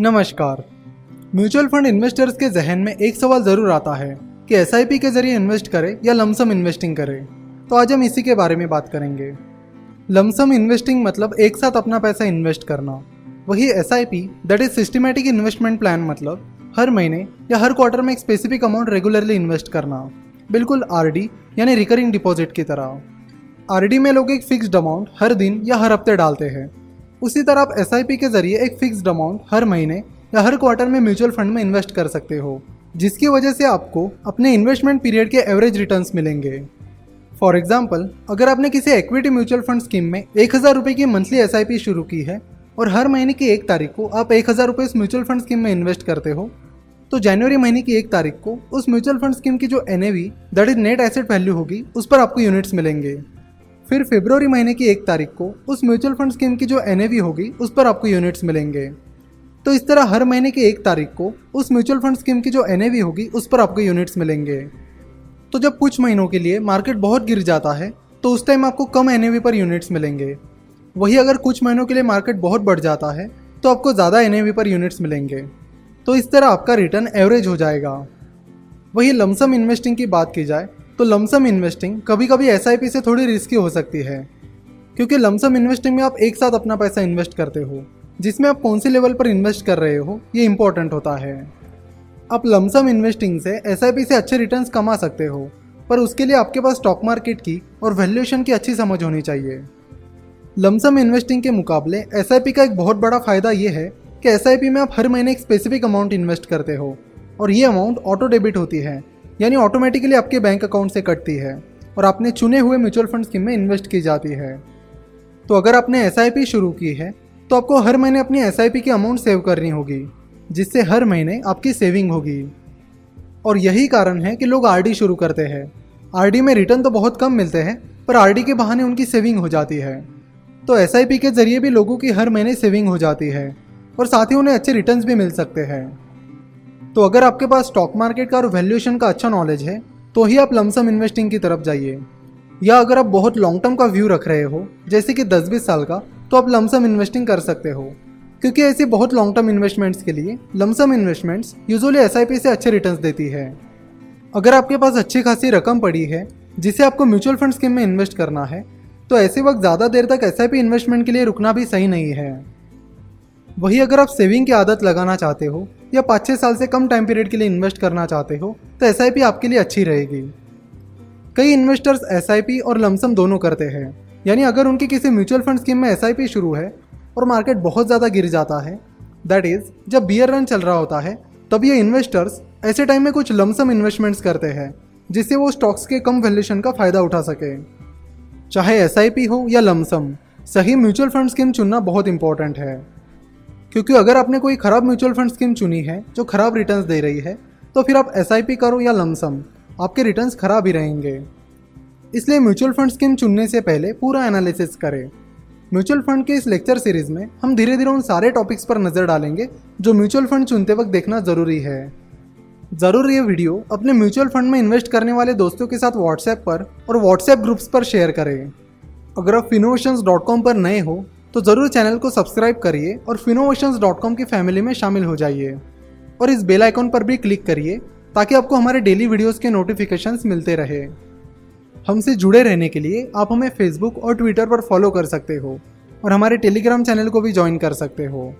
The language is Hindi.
नमस्कार। म्यूचुअल फंड इन्वेस्टर्स के जहन में एक सवाल ज़रूर आता है कि एसआईपी के ज़रिए इन्वेस्ट करें या लमसम इन्वेस्टिंग करें? तो आज हम इसी के बारे में बात करेंगे। लमसम इन्वेस्टिंग मतलब एक साथ अपना पैसा इन्वेस्ट करना। वही S I P that is systematic investment plan मतलब हर महीने या हर क्वार्टर में एक स्पेसिफिक अमाउंट रेगुलरली इन्वेस्ट करना। बिल्कुल आरडी यानी रिकरिंग डिपॉजिट की तरह। आरडी में लोग एक फिक्स्ड अमाउंट हर दिन या हर हफ़्ते डालते हैं। उसी तरह आप एसआईपी के ज़रिए एक फिक्स्ड अमाउंट हर महीने या हर क्वार्टर में म्यूचुअल फंड में इन्वेस्ट कर सकते हो, जिसकी वजह से आपको अपने इन्वेस्टमेंट पीरियड के एवरेज रिटर्न्स मिलेंगे। फॉर एग्ज़ाम्पल अगर आपने किसी इक्विटी म्यूचुअल फंड स्कीम में एक हज़ार रुपये की मंथली एसआईपी शुरू की है और हर महीने की एक तारीख को आप एक हज़ार रुपये इस म्यूचुअल फंड स्कीम में इन्वेस्ट करते हो तो जनवरी महीने की एक तारीख को उस म्यूचुअल फंड स्कीम की जो N that is net asset value होगी, उस पर आपको यूनिट्स मिलेंगे। फिर फेब्रवरी महीने की एक तारीख को उस म्यूचुअल फंड स्कीम की जो एनएवी होगी, उस पर आपको यूनिट्स मिलेंगे। तो इस तरह हर महीने की एक तारीख को उस म्यूचुअल फंड स्कीम की जो एनएवी होगी, उस पर आपको यूनिट्स मिलेंगे। तो जब कुछ महीनों के लिए मार्केट बहुत गिर जाता है तो उस टाइम आपको कम एनएवी पर यूनिट्स मिलेंगे। वही अगर कुछ महीनों के लिए मार्केट बहुत बढ़ जाता है तो आपको ज़्यादा एनएवी पर यूनिट्स मिलेंगे। तो इस तरह आपका रिटर्न एवरेज हो जाएगा। वही लमसम इन्वेस्टिंग की बात की जाए तो लमसम इन्वेस्टिंग कभी कभी एस से थोड़ी रिस्की हो सकती है। क्योंकि लमसम इन्वेस्टिंग में आप एक साथ अपना पैसा इन्वेस्ट करते हो, जिसमें आप कौन से लेवल पर इन्वेस्ट कर रहे हो, ये इंपॉर्टेंट होता है। आप लमसम इन्वेस्टिंग से एसआईपी से अच्छे रिटर्न्स कमा सकते हो, पर उसके लिए आपके पास स्टॉक मार्केट की और वैल्यूएशन की अच्छी समझ होनी चाहिए। लमसम इन्वेस्टिंग के मुकाबले एसआईपी का एक बहुत बड़ा फ़ायदा ये है कि एसआईपी में आप हर महीने एक स्पेसिफिक अमाउंट इन्वेस्ट करते हो, और ये अमाउंट ऑटो डेबिट होती है। यानी ऑटोमेटिकली आपके बैंक अकाउंट से कटती है और आपने चुने हुए म्यूचुअल फंड स्कीम में इन्वेस्ट की जाती है। तो अगर आपने एसआईपी शुरू की है तो आपको हर महीने अपनी एस की अमाउंट सेव करनी होगी, जिससे हर महीने आपकी सेविंग होगी। और यही कारण है कि लोग आरडी शुरू करते हैं। आरडी में रिटर्न तो बहुत कम मिलते हैं, पर आरडी के बहाने उनकी सेविंग हो जाती है। तो एसआईपी के ज़रिए भी लोगों की हर महीने सेविंग हो जाती है, और साथ ही उन्हें अच्छे रिटर्न्स भी मिल सकते हैं। तो अगर आपके पास स्टॉक मार्केट का और वैल्यूएशन का अच्छा नॉलेज है तो ही आप लमसम इन्वेस्टिंग की तरफ़ जाइए। या अगर आप बहुत लॉन्ग टर्म का व्यू रख रहे हो, जैसे कि 10-20 साल का तो आप लमसम इन्वेस्टिंग कर सकते हो। क्योंकि ऐसी बहुत लॉन्ग टर्म इन्वेस्टमेंट्स के लिए लमसम इन्वेस्टमेंट्स यूजुअली एस से अच्छे रिटर्न्स देती है। अगर आपके पास अच्छी खासी रकम पड़ी है, जिसे आपको म्यूचुअल फंड स्कीम में इन्वेस्ट करना है तो ऐसे वक्त ज़्यादा देर तक एस इन्वेस्टमेंट के लिए रुकना भी सही नहीं है। वही अगर आप सेविंग की आदत लगाना चाहते हो या पाँच छः साल से कम टाइम पीरियड के लिए इन्वेस्ट करना चाहते हो तो एसआईपी आपके लिए अच्छी रहेगी। कई इन्वेस्टर्स एसआईपी और लमसम दोनों करते हैं। यानी अगर उनकी किसी म्यूचुअल फंड स्कीम में एसआईपी शुरू है और मार्केट बहुत ज़्यादा गिर जाता है दैट इज़ जब बियर रन चल रहा होता है, तब ये इन्वेस्टर्स ऐसे टाइम में कुछ लमसम इन्वेस्टमेंट्स करते हैं, जिससे वो स्टॉक्स के कम वैल्यूशन का फ़ायदा उठा सके। चाहे एसआईपी हो या लमसम सही म्यूचुअल फंड स्कीम चुनना बहुत इंपॉर्टेंट है। क्योंकि अगर आपने कोई खराब म्यूचुअल फंड स्कीम चुनी है, जो खराब रिटर्न दे रही है तो फिर आप एसआईपी करो या लमसम आपके रिटर्न खराब ही रहेंगे। इसलिए म्यूचुअल फंड स्कीम चुनने से पहले पूरा एनालिसिस करें। म्यूचुअल फंड के इस लेक्चर सीरीज़ में हम धीरे धीरे उन सारे टॉपिक्स पर नज़र डालेंगे, जो म्यूचुअल फंड चुनते वक्त देखना ज़रूरी है। ज़रूर ये वीडियो अपने म्यूचुअल फंड में इन्वेस्ट करने वाले दोस्तों के साथ व्हाट्सएप पर और व्हाट्सएप ग्रुप्स पर शेयर करें। अगर आप फिनोवेशंस पर नए हो तो ज़रूर चैनल को सब्सक्राइब करिए और फिनोवेशन की फैमिली में शामिल हो जाइए। और इस बेल आइकॉन पर भी क्लिक करिए ताकि आपको हमारे डेली वीडियोस के नोटिफिकेशंस मिलते रहे। हमसे जुड़े रहने के लिए आप हमें फेसबुक और ट्विटर पर फॉलो कर सकते हो और हमारे टेलीग्राम चैनल को भी ज्वाइन कर सकते हो।